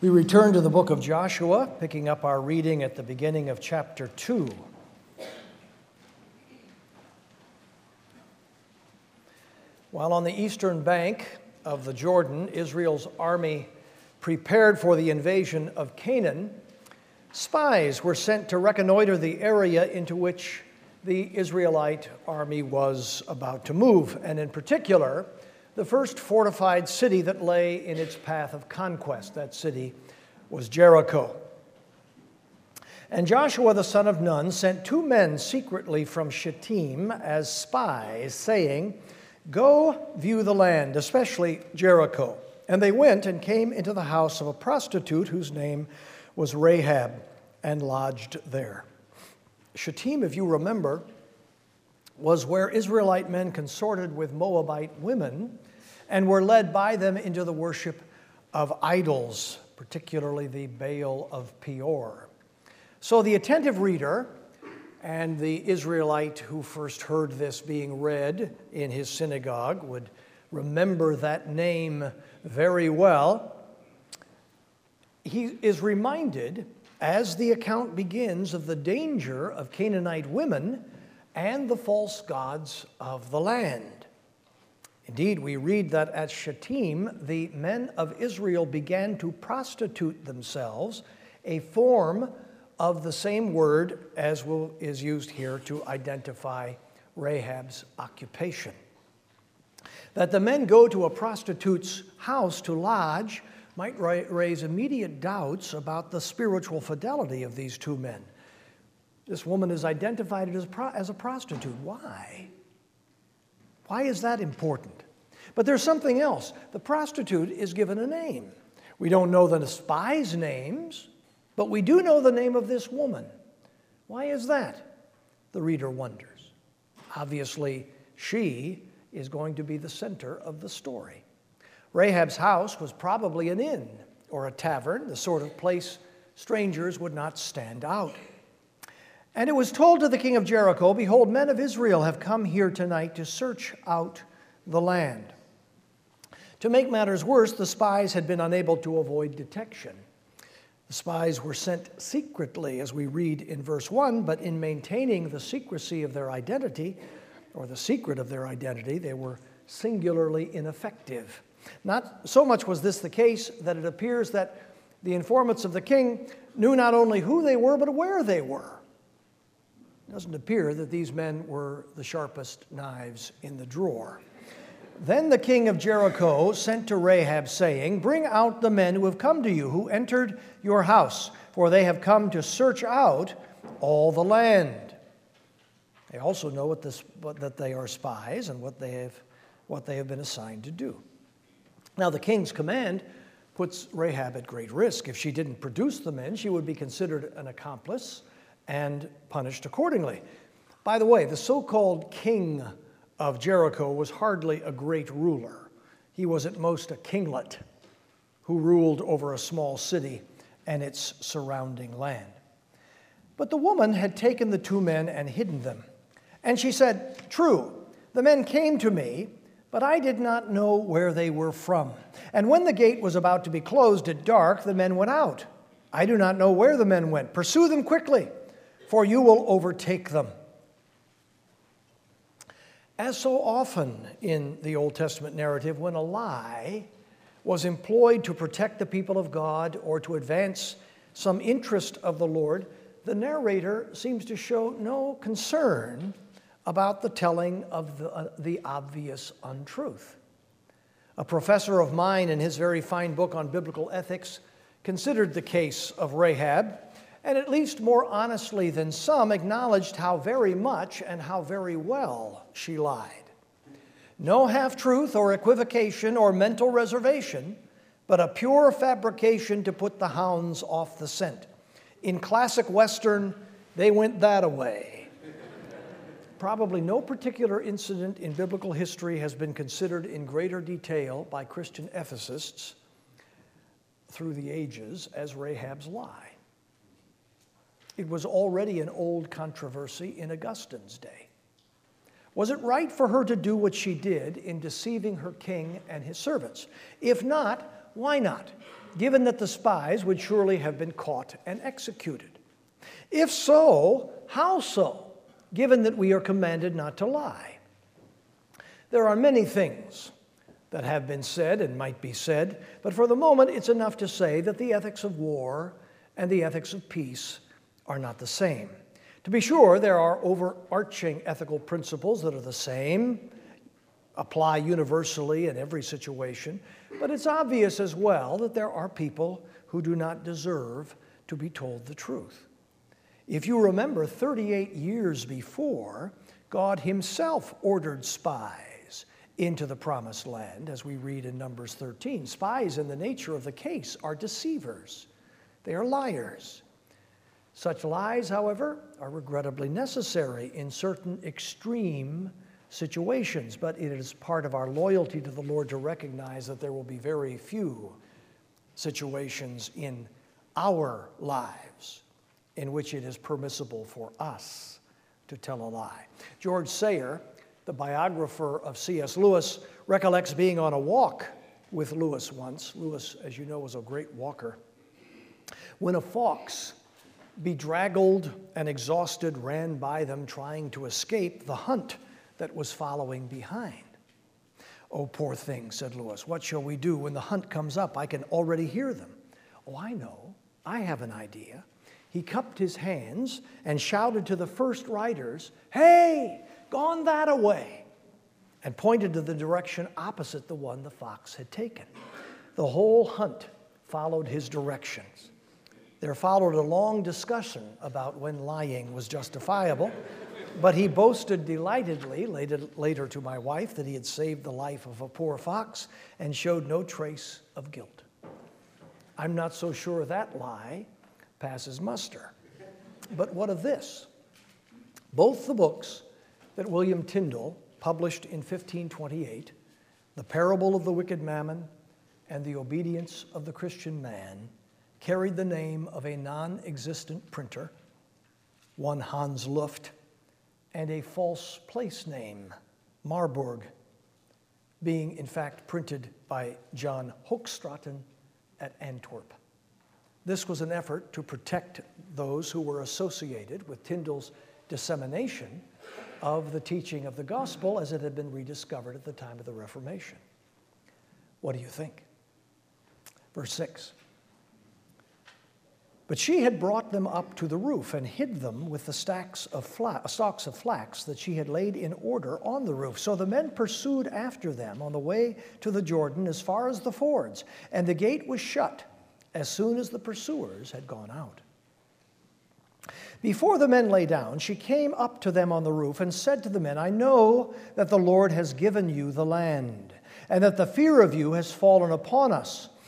We return to the book of Joshua, picking up our reading at the beginning of chapter 2. While on the eastern bank of the Jordan, Israel's army prepared for the invasion of Canaan, spies were sent to reconnoiter the area into which the Israelite army was about to move, and in particular, the first fortified city that lay in its path of conquest. That city was Jericho. And Joshua the son of Nun sent two men secretly from Shittim as spies, saying, Go view the land, especially Jericho. And they went and came into the house of a prostitute whose name was Rahab and lodged there. Shittim, if you remember, was where Israelite men consorted with Moabite women and were led by them into the worship of idols, particularly the Baal of Peor. So the attentive reader and the Israelite who first heard this being read in his synagogue would remember that name very well. He is reminded as the account begins of the danger of Canaanite women and the false gods of the land. Indeed, we read that at Shittim, the men of Israel began to prostitute themselves, a form of the same word as will, is used here to identify Rahab's occupation. That the men go to a prostitute's house to lodge might raise immediate doubts about the spiritual fidelity of these two men. This woman is identified as, as a prostitute. Why? Why is that important? But there's something else. The prostitute is given a name. We don't know the spies' names, but we do know the name of this woman. Why is that? The reader wonders. Obviously, she is going to be the center of the story. Rahab's house was probably an inn or a tavern, the sort of place strangers would not stand out. And it was told to the king of Jericho, Behold, men of Israel have come here tonight to search out the land. To make matters worse, the spies had been unable to avoid detection. The spies were sent secretly, as we read in verse 1, but in maintaining the secrecy of their identity, or the secret of their identity, they were singularly ineffective. Not so much was this the case that it appears that the informants of the king knew not only who they were, but where they were. It doesn't appear that these men were the sharpest knives in the drawer. Then the king of Jericho sent to Rahab, saying, Bring out the men who have come to you, who entered your house, for they have come to search out all the land. They also know what this, that they are spies and what they, have, what they have been assigned to do. Now, the king's command puts Rahab at great risk. If she didn't produce the men, she would be considered an accomplice and punished accordingly. By the way, the so called king of Jericho was hardly a great ruler. He was at most a kinglet who ruled over a small city and its surrounding land. But the woman had taken the two men and hidden them. And she said, True, the men came to me, but I did not know where they were from. And when the gate was about to be closed at dark, the men went out. I do not know where the men went. Pursue them quickly, for you will overtake them. As so often in the Old Testament narrative, when a lie was employed to protect the people of God or to advance some interest of the Lord, the narrator seems to show no concern about the telling of the, uh, the obvious untruth. A professor of mine, in his very fine book on biblical ethics, considered the case of Rahab and at least more honestly than some, acknowledged how very much and how very well she lied. No half truth or equivocation or mental reservation, but a pure fabrication to put the hounds off the scent. In classic Western, they went that away. Probably no particular incident in biblical history has been considered in greater detail by Christian ethicists through the ages as Rahab's lie. It was already an old controversy in Augustine's day. Was it right for her to do what she did in deceiving her king and his servants? If not, Why not? Given that the spies would surely have been caught and executed. If so, how so? Given that we are commanded not to lie. There are many things that have been said and might be said, but for the moment it's enough to say that the ethics of war and the ethics of peace are not the same. To be sure, there are overarching ethical principles that are the same, apply universally in every situation, but it's obvious as well that there are people who do not deserve to be told the truth. If you remember, 38 years before, God Himself ordered spies into the promised land, as we read in Numbers 13. Spies, in the nature of the case, are deceivers, they are liars. Such lies, however, are regrettably necessary in certain extreme situations, but it is part of our loyalty to the Lord to recognize that there will be very few situations in our lives in which it is permissible for us to tell a lie. George Sayer, the biographer of C.S. Lewis, recollects being on a walk with Lewis once. Lewis, as you know, was a great walker. When a fox bedraggled and exhausted, ran by them trying to escape the hunt that was following behind. Oh, poor thing, said Lewis. What shall we do when the hunt comes up? I can already hear them. Oh, I know. I have an idea. He cupped his hands and shouted to the first riders, Hey, gone that away, and pointed to the direction opposite the one the fox had taken. The whole hunt followed his directions. There followed a long discussion about when lying was justifiable, but he boasted delightedly later, later to my wife that he had saved the life of a poor fox and showed no trace of guilt. I'm not so sure that lie passes muster. But what of this? Both the books that William Tyndale published in 1528, The Parable of the Wicked Mammon and The Obedience of the Christian Man, carried the name of a non existent printer, one Hans Luft, and a false place name, Marburg, being in fact printed by John Hoogstraten at Antwerp. This was an effort to protect those who were associated with Tyndale's dissemination of the teaching of the gospel as it had been rediscovered at the time of the Reformation. What do you think? Verse 6 but she had brought them up to the roof and hid them with the stacks of fla- stalks of flax that she had laid in order on the roof. So the men pursued after them on the way to the Jordan as far as the fords, and the gate was shut as soon as the pursuers had gone out. Before the men lay down, she came up to them on the roof and said to the men, I know that the Lord has given you the land, and that the fear of you has fallen upon us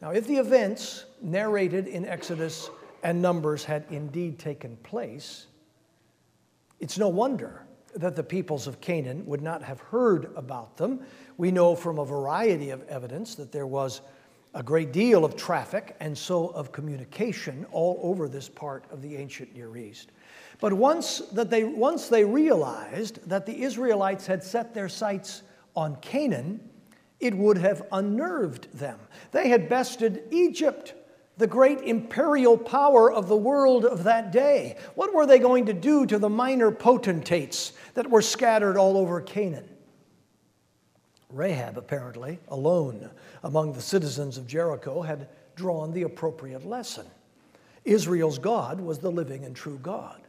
Now, if the events narrated in Exodus and Numbers had indeed taken place, it's no wonder that the peoples of Canaan would not have heard about them. We know from a variety of evidence that there was a great deal of traffic and so of communication all over this part of the ancient Near East. But once, that they, once they realized that the Israelites had set their sights on Canaan, it would have unnerved them. They had bested Egypt, the great imperial power of the world of that day. What were they going to do to the minor potentates that were scattered all over Canaan? Rahab, apparently, alone among the citizens of Jericho, had drawn the appropriate lesson. Israel's God was the living and true God.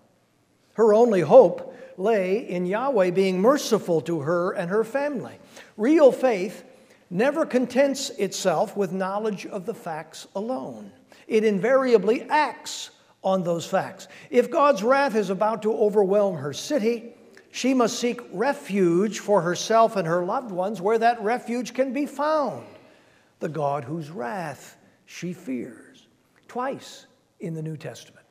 Her only hope lay in Yahweh being merciful to her and her family. Real faith never contents itself with knowledge of the facts alone. It invariably acts on those facts. If God's wrath is about to overwhelm her city, she must seek refuge for herself and her loved ones where that refuge can be found the God whose wrath she fears. twice in the New Testament,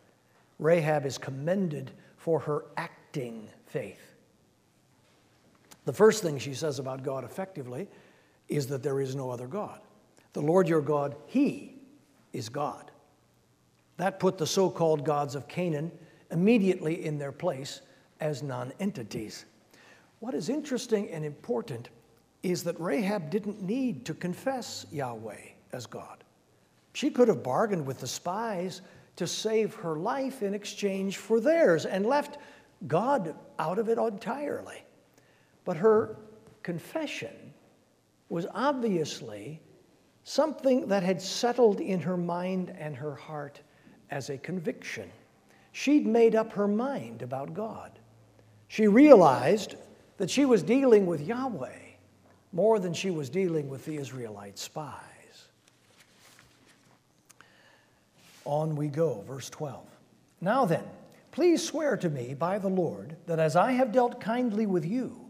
Rahab is commended for her acting faith. The first thing she says about God effectively is that there is no other God. The Lord your God, He is God. That put the so called gods of Canaan immediately in their place as non entities. What is interesting and important is that Rahab didn't need to confess Yahweh as God. She could have bargained with the spies to save her life in exchange for theirs and left God out of it entirely. But her confession was obviously something that had settled in her mind and her heart as a conviction. She'd made up her mind about God. She realized that she was dealing with Yahweh more than she was dealing with the Israelite spies. On we go, verse 12. Now then, please swear to me by the Lord that as I have dealt kindly with you,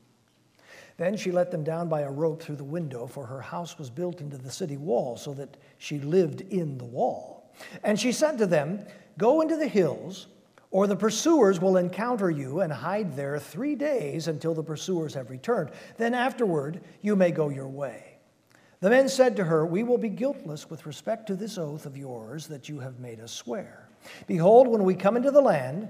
Then she let them down by a rope through the window, for her house was built into the city wall, so that she lived in the wall. And she said to them, Go into the hills, or the pursuers will encounter you and hide there three days until the pursuers have returned. Then afterward you may go your way. The men said to her, We will be guiltless with respect to this oath of yours that you have made us swear. Behold, when we come into the land,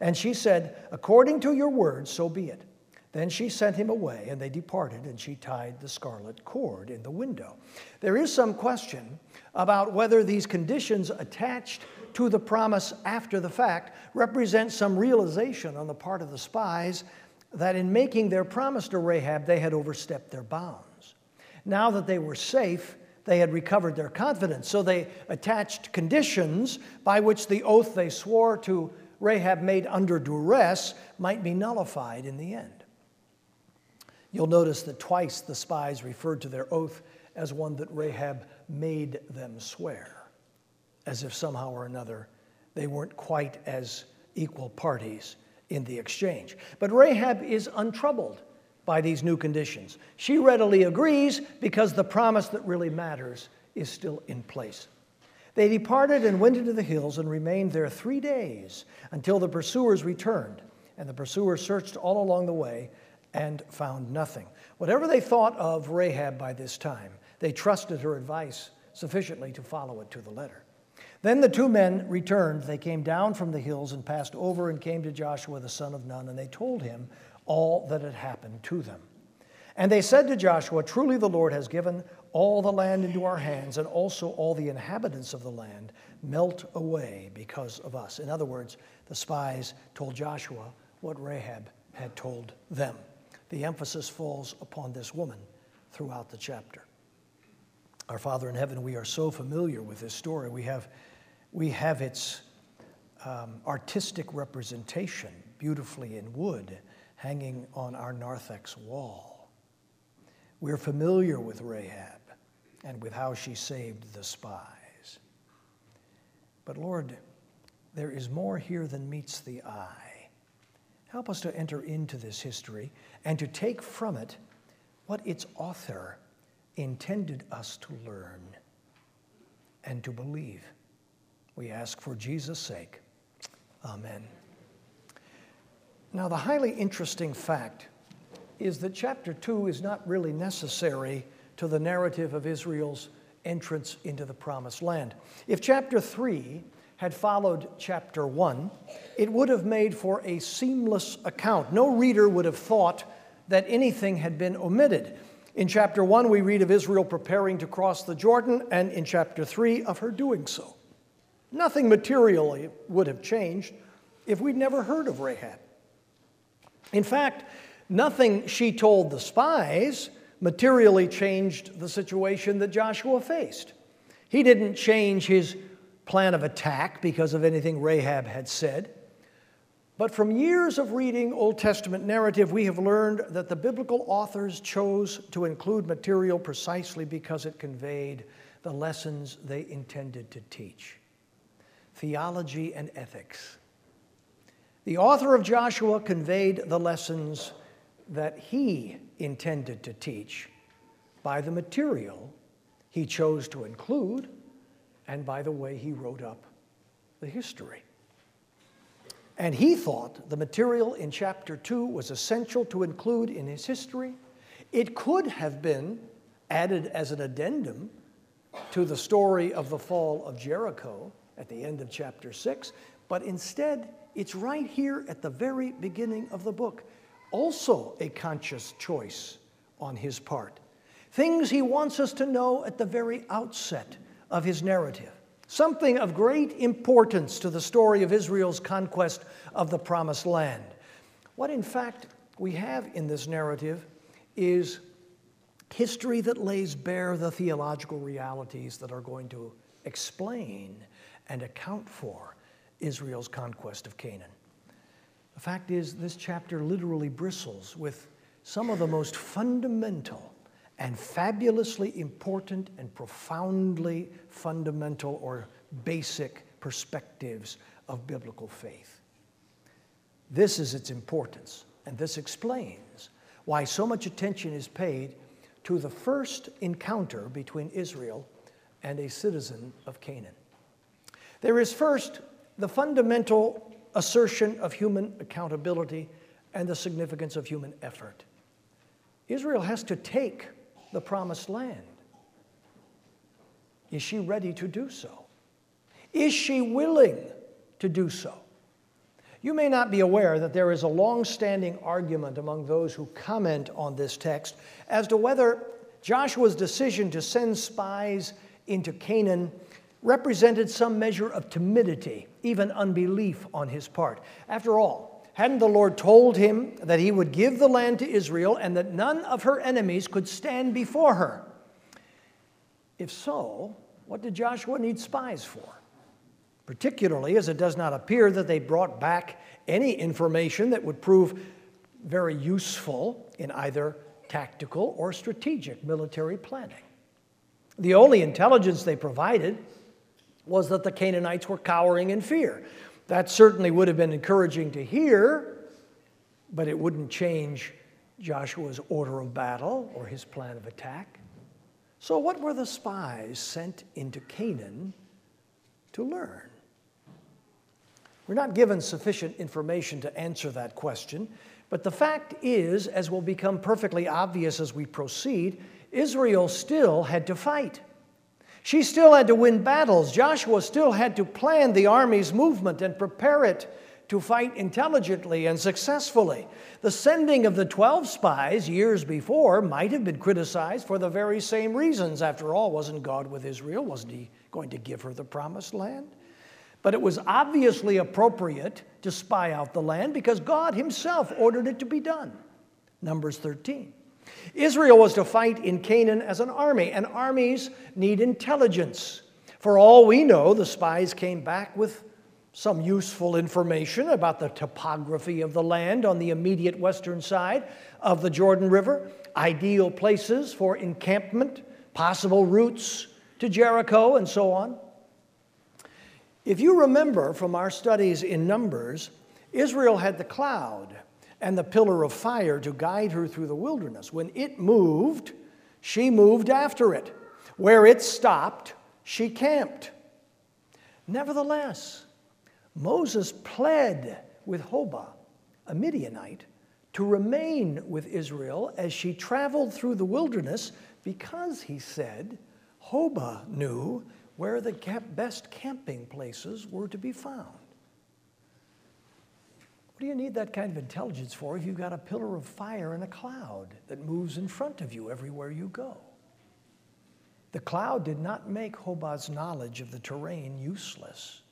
And she said, According to your word, so be it. Then she sent him away, and they departed, and she tied the scarlet cord in the window. There is some question about whether these conditions attached to the promise after the fact represent some realization on the part of the spies that in making their promise to Rahab, they had overstepped their bounds. Now that they were safe, they had recovered their confidence. So they attached conditions by which the oath they swore to Rahab made under duress might be nullified in the end. You'll notice that twice the spies referred to their oath as one that Rahab made them swear, as if somehow or another they weren't quite as equal parties in the exchange. But Rahab is untroubled by these new conditions. She readily agrees because the promise that really matters is still in place. They departed and went into the hills and remained there three days until the pursuers returned. And the pursuers searched all along the way and found nothing. Whatever they thought of Rahab by this time, they trusted her advice sufficiently to follow it to the letter. Then the two men returned. They came down from the hills and passed over and came to Joshua the son of Nun, and they told him all that had happened to them. And they said to Joshua, Truly the Lord has given all the land into our hands, and also all the inhabitants of the land melt away because of us. In other words, the spies told Joshua what Rahab had told them. The emphasis falls upon this woman throughout the chapter. Our Father in heaven, we are so familiar with this story. We have, we have its um, artistic representation beautifully in wood hanging on our narthex wall. We're familiar with Rahab and with how she saved the spies. But Lord, there is more here than meets the eye. Help us to enter into this history and to take from it what its author intended us to learn and to believe. We ask for Jesus' sake. Amen. Now, the highly interesting fact is that chapter 2 is not really necessary to the narrative of Israel's entrance into the promised land. If chapter 3 had followed chapter 1, it would have made for a seamless account. No reader would have thought that anything had been omitted. In chapter 1, we read of Israel preparing to cross the Jordan, and in chapter 3, of her doing so. Nothing materially would have changed if we'd never heard of Rahab. In fact, nothing she told the spies materially changed the situation that Joshua faced. He didn't change his plan of attack because of anything Rahab had said. But from years of reading Old Testament narrative, we have learned that the biblical authors chose to include material precisely because it conveyed the lessons they intended to teach theology and ethics. The author of Joshua conveyed the lessons that he intended to teach by the material he chose to include and by the way he wrote up the history. And he thought the material in chapter 2 was essential to include in his history. It could have been added as an addendum to the story of the fall of Jericho at the end of chapter 6, but instead, it's right here at the very beginning of the book. Also, a conscious choice on his part. Things he wants us to know at the very outset of his narrative. Something of great importance to the story of Israel's conquest of the promised land. What, in fact, we have in this narrative is history that lays bare the theological realities that are going to explain and account for Israel's conquest of Canaan. The fact is, this chapter literally bristles with some of the most fundamental and fabulously important and profoundly fundamental or basic perspectives of biblical faith. This is its importance, and this explains why so much attention is paid to the first encounter between Israel and a citizen of Canaan. There is first the fundamental assertion of human accountability and the significance of human effort. Israel has to take the promised land. Is she ready to do so? Is she willing to do so? You may not be aware that there is a long standing argument among those who comment on this text as to whether Joshua's decision to send spies into Canaan represented some measure of timidity, even unbelief on his part. After all, Hadn't the Lord told him that he would give the land to Israel and that none of her enemies could stand before her? If so, what did Joshua need spies for? Particularly as it does not appear that they brought back any information that would prove very useful in either tactical or strategic military planning. The only intelligence they provided was that the Canaanites were cowering in fear, that certainly would have been encouraging to hear, but it wouldn't change Joshua's order of battle or his plan of attack. So, what were the spies sent into Canaan to learn? We're not given sufficient information to answer that question, but the fact is, as will become perfectly obvious as we proceed, Israel still had to fight. She still had to win battles. Joshua still had to plan the army's movement and prepare it to fight intelligently and successfully. The sending of the 12 spies years before might have been criticized for the very same reasons. After all, wasn't God with Israel? Wasn't He going to give her the promised land? But it was obviously appropriate to spy out the land because God Himself ordered it to be done. Numbers 13. Israel was to fight in Canaan as an army, and armies need intelligence. For all we know, the spies came back with some useful information about the topography of the land on the immediate western side of the Jordan River, ideal places for encampment, possible routes to Jericho, and so on. If you remember from our studies in Numbers, Israel had the cloud and the pillar of fire to guide her through the wilderness. When it moved, she moved after it. Where it stopped, she camped. Nevertheless, Moses pled with Hobab, a Midianite, to remain with Israel as she traveled through the wilderness because, he said, Hobab knew where the best camping places were to be found. What do you need that kind of intelligence for if you've got a pillar of fire and a cloud that moves in front of you everywhere you go? The cloud did not make Hobab's knowledge of the terrain useless,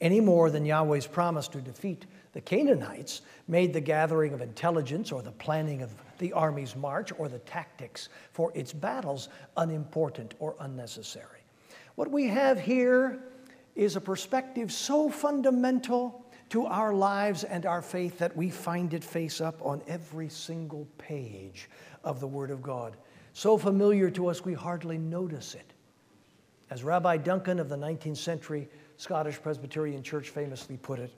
any more than Yahweh's promise to defeat the Canaanites made the gathering of intelligence or the planning of the army's march or the tactics for its battles unimportant or unnecessary. What we have here is a perspective so fundamental to our lives and our faith that we find it face up on every single page of the Word of God. So familiar to us, we hardly notice it. As Rabbi Duncan of the 19th century Scottish Presbyterian Church famously put it,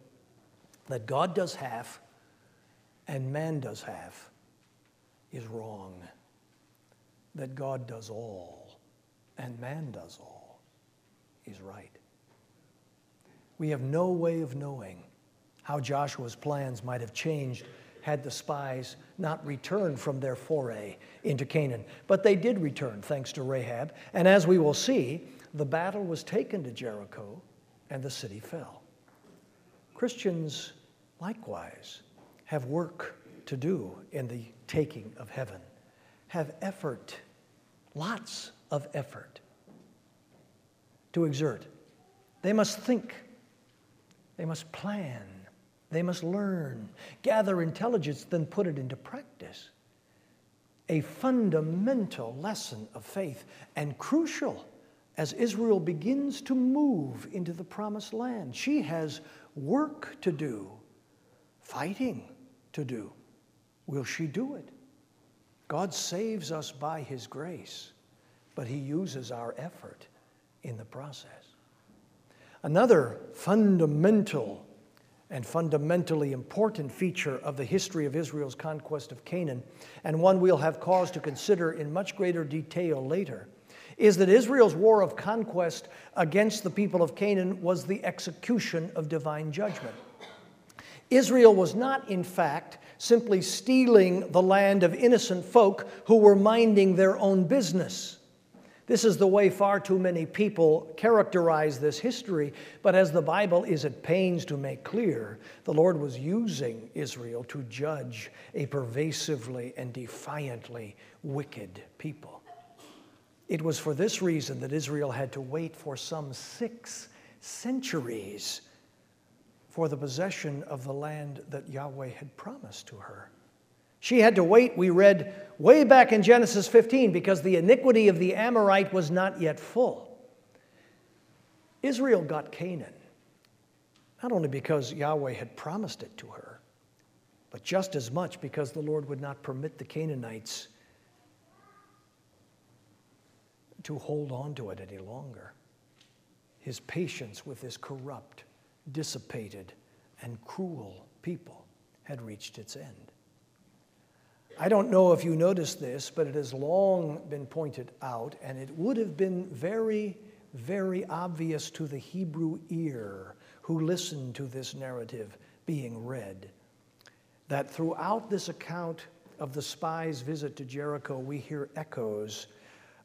that God does half and man does half is wrong. That God does all and man does all is right. We have no way of knowing how Joshua's plans might have changed had the spies not returned from their foray into Canaan. But they did return, thanks to Rahab. And as we will see, the battle was taken to Jericho and the city fell. Christians, likewise, have work to do in the taking of heaven, have effort, lots of effort to exert. They must think, they must plan, they must learn, gather intelligence, then put it into practice. A fundamental lesson of faith and crucial as Israel begins to move into the promised land. She has work to do, fighting to do. Will she do it? God saves us by His grace, but He uses our effort in the process. Another fundamental and fundamentally important feature of the history of Israel's conquest of Canaan, and one we'll have cause to consider in much greater detail later, is that Israel's war of conquest against the people of Canaan was the execution of divine judgment. Israel was not, in fact, simply stealing the land of innocent folk who were minding their own business. This is the way far too many people characterize this history, but as the Bible is at pains to make clear, the Lord was using Israel to judge a pervasively and defiantly wicked people. It was for this reason that Israel had to wait for some six centuries for the possession of the land that Yahweh had promised to her. She had to wait, we read way back in Genesis 15, because the iniquity of the Amorite was not yet full. Israel got Canaan, not only because Yahweh had promised it to her, but just as much because the Lord would not permit the Canaanites to hold on to it any longer. His patience with this corrupt, dissipated, and cruel people had reached its end. I don't know if you noticed this, but it has long been pointed out, and it would have been very, very obvious to the Hebrew ear who listened to this narrative being read that throughout this account of the spy's visit to Jericho, we hear echoes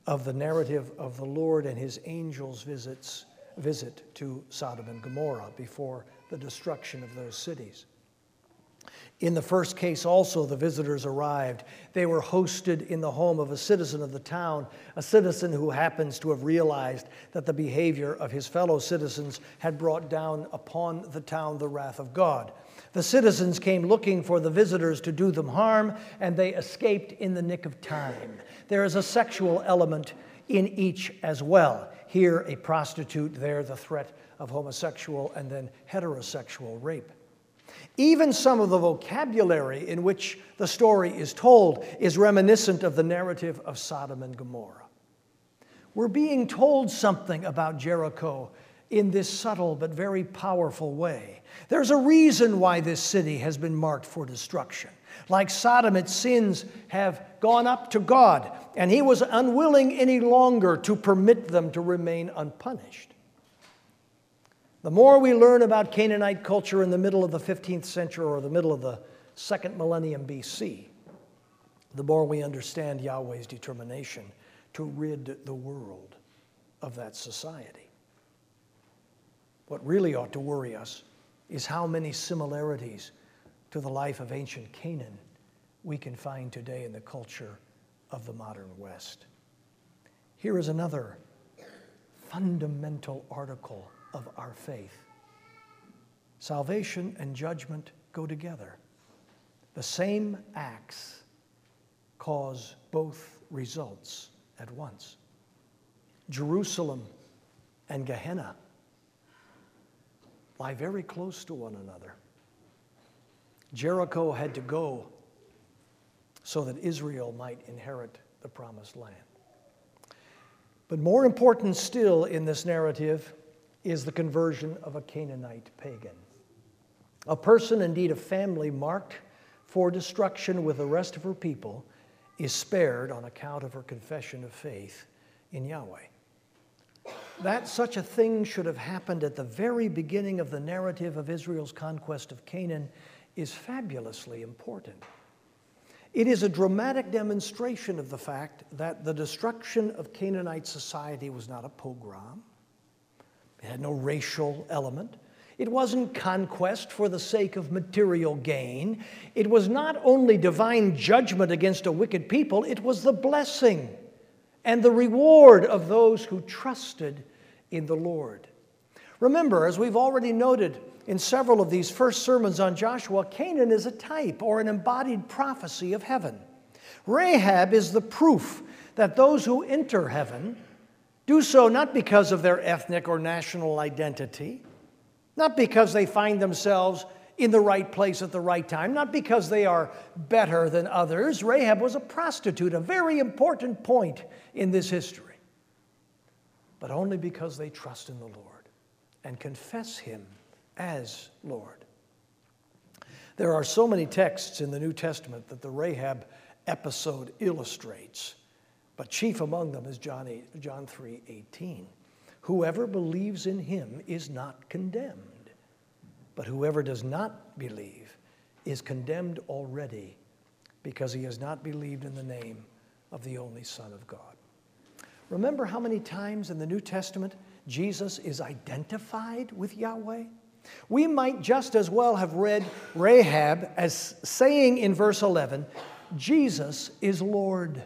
of the narrative of the Lord and his angels' visits, visit to Sodom and Gomorrah before the destruction of those cities. In the first case, also, the visitors arrived. They were hosted in the home of a citizen of the town, a citizen who happens to have realized that the behavior of his fellow citizens had brought down upon the town the wrath of God. The citizens came looking for the visitors to do them harm, and they escaped in the nick of time. There is a sexual element in each as well. Here, a prostitute, there, the threat of homosexual and then heterosexual rape. Even some of the vocabulary in which the story is told is reminiscent of the narrative of Sodom and Gomorrah. We're being told something about Jericho in this subtle but very powerful way. There's a reason why this city has been marked for destruction. Like Sodom, its sins have gone up to God, and He was unwilling any longer to permit them to remain unpunished. The more we learn about Canaanite culture in the middle of the 15th century or the middle of the second millennium BC, the more we understand Yahweh's determination to rid the world of that society. What really ought to worry us is how many similarities to the life of ancient Canaan we can find today in the culture of the modern West. Here is another fundamental article of our faith salvation and judgment go together. The same acts cause both results at once. Jerusalem and Gehenna lie very close to one another. Jericho had to go so that Israel might inherit the promised land. But more important still in this narrative is the conversion of a Canaanite pagan. A person, indeed a family, marked for destruction with the rest of her people, is spared on account of her confession of faith in Yahweh. That such a thing should have happened at the very beginning of the narrative of Israel's conquest of Canaan is fabulously important. It is a dramatic demonstration of the fact that the destruction of Canaanite society was not a pogrom, it had no racial element. It wasn't conquest for the sake of material gain. It was not only divine judgment against a wicked people, it was the blessing and the reward of those who trusted in the Lord. Remember, as we've already noted, in several of these first sermons on Joshua, Canaan is a type or an embodied prophecy of heaven. Rahab is the proof that those who enter heaven do so not because of their ethnic or national identity, not because they find themselves in the right place at the right time, not because they are better than others. Rahab was a prostitute, a very important point in this history, but only because they trust in the Lord and confess Him as Lord. There are so many texts in the New Testament that the Rahab episode illustrates, but chief among them is John, 8, John 3 18. Whoever believes in him is not condemned, but whoever does not believe is condemned already because he has not believed in the name of the only Son of God. Remember how many times in the New Testament Jesus is identified with Yahweh? We might just as well have read Rahab as saying in verse 11, Jesus is Lord.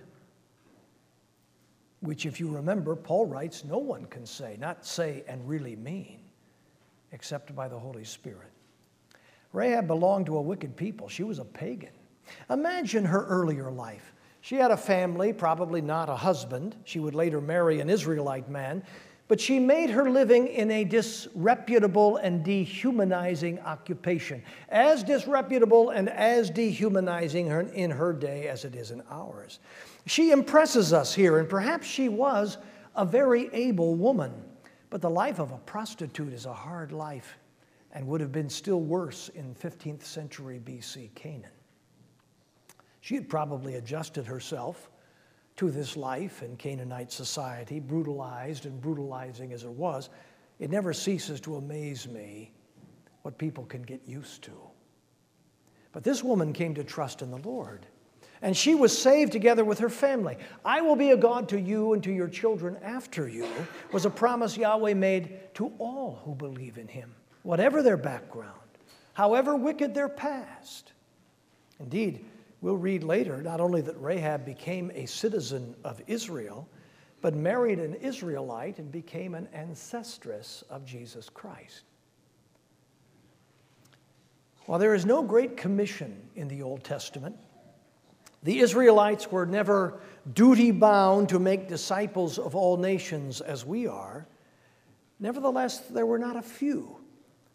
Which, if you remember, Paul writes, no one can say, not say and really mean, except by the Holy Spirit. Rahab belonged to a wicked people. She was a pagan. Imagine her earlier life. She had a family, probably not a husband. She would later marry an Israelite man but she made her living in a disreputable and dehumanizing occupation, as disreputable and as dehumanizing in her day as it is in ours. She impresses us here, and perhaps she was a very able woman, but the life of a prostitute is a hard life and would have been still worse in 15th century BC Canaan. She had probably adjusted herself to this life in Canaanite society, brutalized and brutalizing as it was, it never ceases to amaze me what people can get used to. But this woman came to trust in the Lord, and she was saved together with her family. I will be a God to you and to your children after you, was a promise Yahweh made to all who believe in him, whatever their background, however wicked their past. Indeed, We'll read later not only that Rahab became a citizen of Israel, but married an Israelite and became an ancestress of Jesus Christ. While there is no great commission in the Old Testament, the Israelites were never duty bound to make disciples of all nations as we are. Nevertheless, there were not a few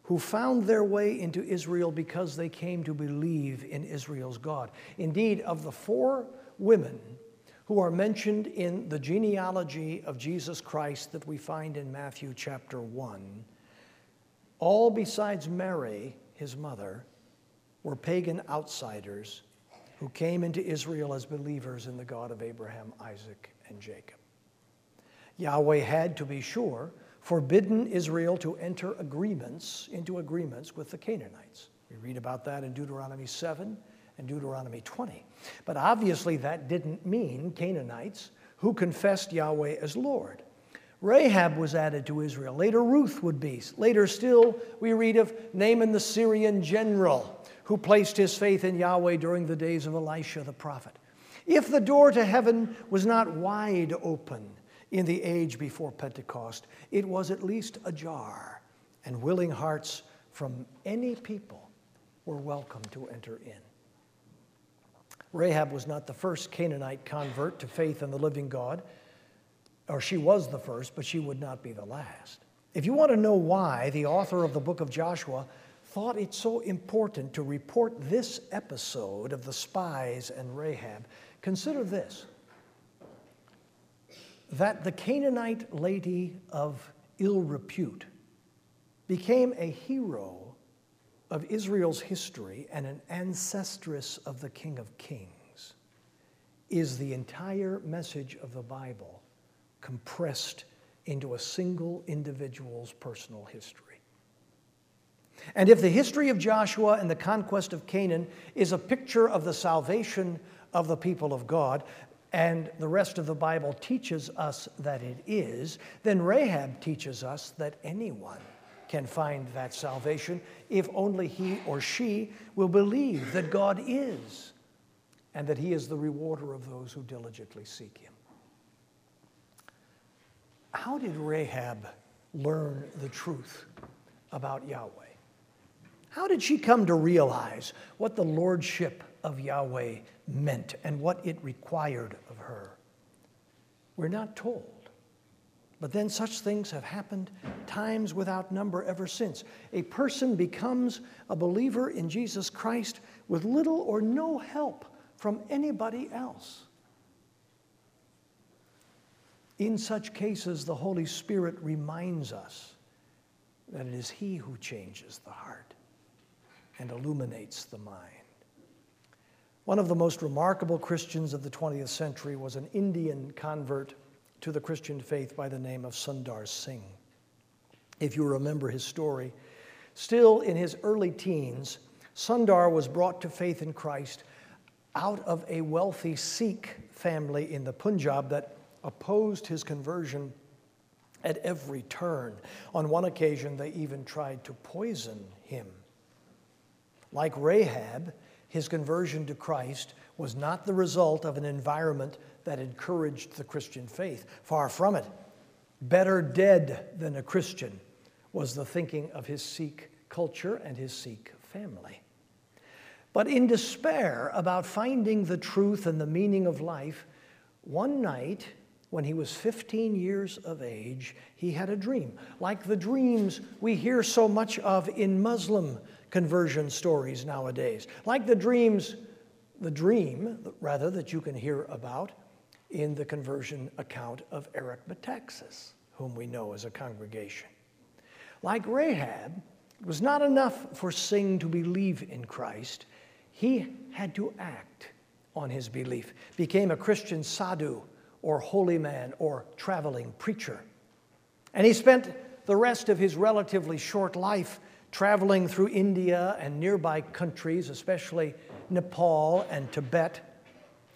who found their way into Israel because they came to believe in Israel's God. Indeed, of the four women who are mentioned in the genealogy of Jesus Christ that we find in Matthew chapter 1, all besides Mary, his mother, were pagan outsiders who came into Israel as believers in the God of Abraham, Isaac, and Jacob. Yahweh had, to be sure, forbidden Israel to enter agreements into agreements with the Canaanites. We read about that in Deuteronomy 7 and Deuteronomy 20. But obviously, that didn't mean Canaanites who confessed Yahweh as Lord. Rahab was added to Israel. Later, Ruth would be. Later still, we read of Naaman the Syrian general who placed his faith in Yahweh during the days of Elisha the prophet. If the door to heaven was not wide open in the age before Pentecost, it was at least ajar, and willing hearts from any people were welcome to enter in. Rahab was not the first Canaanite convert to faith in the living God, or she was the first, but she would not be the last. If you want to know why the author of the book of Joshua thought it so important to report this episode of the spies and Rahab, consider this that the Canaanite lady of ill repute became a hero of Israel's history and an ancestress of the King of Kings is the entire message of the Bible compressed into a single individual's personal history. And if the history of Joshua and the conquest of Canaan is a picture of the salvation of the people of God, and the rest of the Bible teaches us that it is, then Rahab teaches us that anyone can find that salvation if only he or she will believe that God is and that he is the rewarder of those who diligently seek him. How did Rahab learn the truth about Yahweh? How did she come to realize what the lordship of Yahweh meant and what it required of her? We're not told. But then such things have happened times without number ever since. A person becomes a believer in Jesus Christ with little or no help from anybody else. In such cases, the Holy Spirit reminds us that it is He who changes the heart and illuminates the mind. One of the most remarkable Christians of the 20th century was an Indian convert to the Christian faith by the name of Sundar Singh. If you remember his story, still in his early teens, Sundar was brought to faith in Christ out of a wealthy Sikh family in the Punjab that opposed his conversion at every turn. On one occasion, they even tried to poison him. Like Rahab, his conversion to Christ was not the result of an environment that encouraged the Christian faith. Far from it. Better dead than a Christian was the thinking of his Sikh culture and his Sikh family. But in despair about finding the truth and the meaning of life, one night when he was 15 years of age, he had a dream, like the dreams we hear so much of in Muslim conversion stories nowadays, like the dreams, the dream, rather, that you can hear about in the conversion account of Eric Metaxas, whom we know as a congregation. Like Rahab, it was not enough for Singh to believe in Christ, he had to act on his belief, became a Christian sadhu or holy man or traveling preacher. And he spent the rest of his relatively short life traveling through India and nearby countries, especially Nepal and Tibet,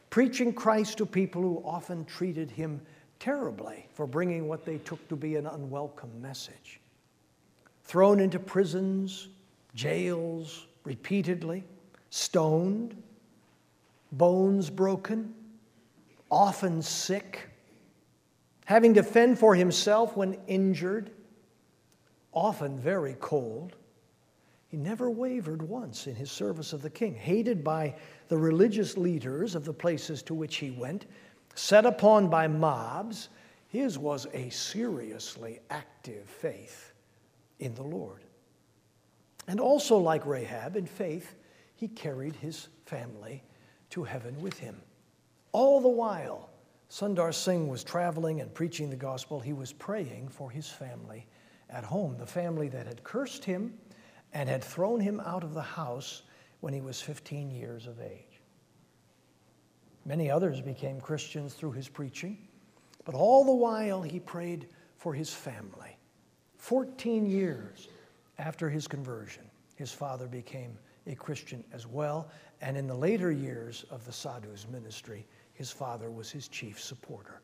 preaching Christ to people who often treated him terribly for bringing what they took to be an unwelcome message. Thrown into prisons, jails repeatedly, stoned, bones broken, often sick, having to fend for himself when injured, often very cold, he never wavered once in his service of the king. Hated by the religious leaders of the places to which he went, set upon by mobs, his was a seriously active faith in the Lord. And also, like Rahab, in faith, he carried his family to heaven with him. All the while, Sundar Singh was traveling and preaching the gospel, he was praying for his family at home, the family that had cursed him and had thrown him out of the house when he was 15 years of age. Many others became Christians through his preaching, but all the while he prayed for his family. 14 years after his conversion, his father became a Christian as well, and in the later years of the Sadhu's ministry, his father was his chief supporter.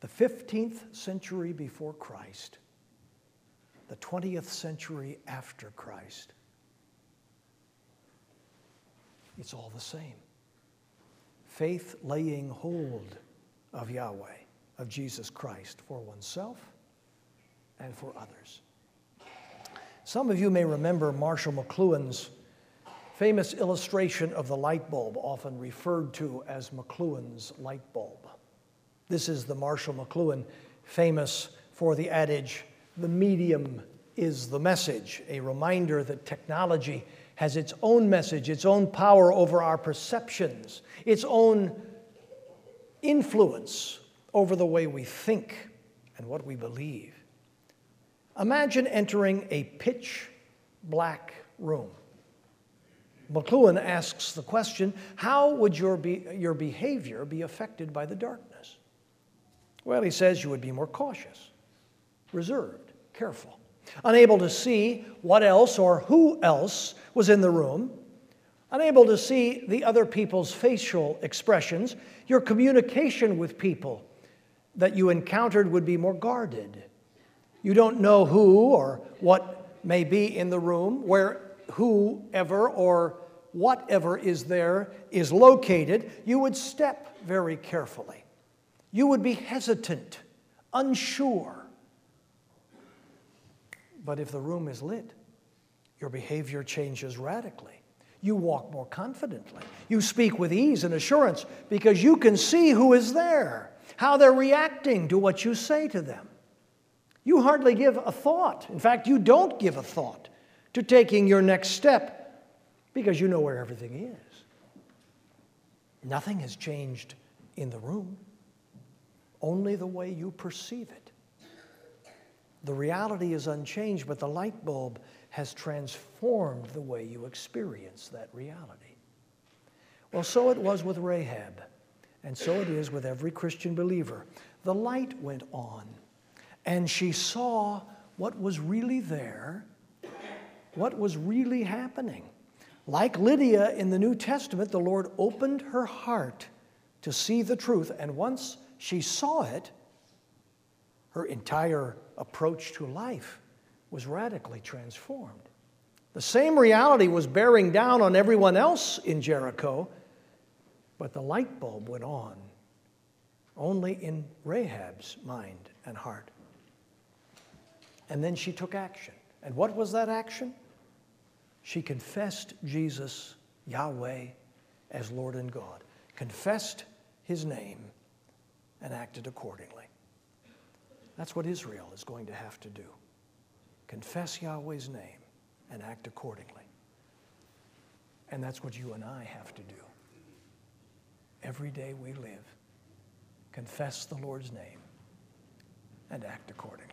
the 15th century before Christ, the 20th century after Christ. It's all the same. Faith laying hold of Yahweh, of Jesus Christ, for oneself and for others. Some of you may remember Marshall McLuhan's famous illustration of the light bulb, often referred to as McLuhan's light bulb. This is the Marshall McLuhan, famous for the adage, the medium is the message, a reminder that technology has its own message, its own power over our perceptions, its own influence over the way we think and what we believe. Imagine entering a pitch black room. McLuhan asks the question how would your, be, your behavior be affected by the darkness? Well, he says you would be more cautious, reserved, careful, unable to see what else or who else was in the room, unable to see the other people's facial expressions. Your communication with people that you encountered would be more guarded. You don't know who or what may be in the room, where whoever or whatever is there is located. You would step very carefully. You would be hesitant, unsure. But if the room is lit, your behavior changes radically. You walk more confidently. You speak with ease and assurance because you can see who is there, how they're reacting to what you say to them. You hardly give a thought. In fact, you don't give a thought to taking your next step because you know where everything is. Nothing has changed in the room only the way you perceive it. The reality is unchanged, but the light bulb has transformed the way you experience that reality. Well, so it was with Rahab, and so it is with every Christian believer. The light went on, and she saw what was really there, what was really happening. Like Lydia in the New Testament, the Lord opened her heart to see the truth, and once she saw it, her entire approach to life was radically transformed. The same reality was bearing down on everyone else in Jericho, but the light bulb went on only in Rahab's mind and heart. And then she took action. And what was that action? She confessed Jesus, Yahweh, as Lord and God, confessed his name and acted accordingly. That's what Israel is going to have to do confess Yahweh's name and act accordingly. And that's what you and I have to do. Every day we live, confess the Lord's name and act accordingly.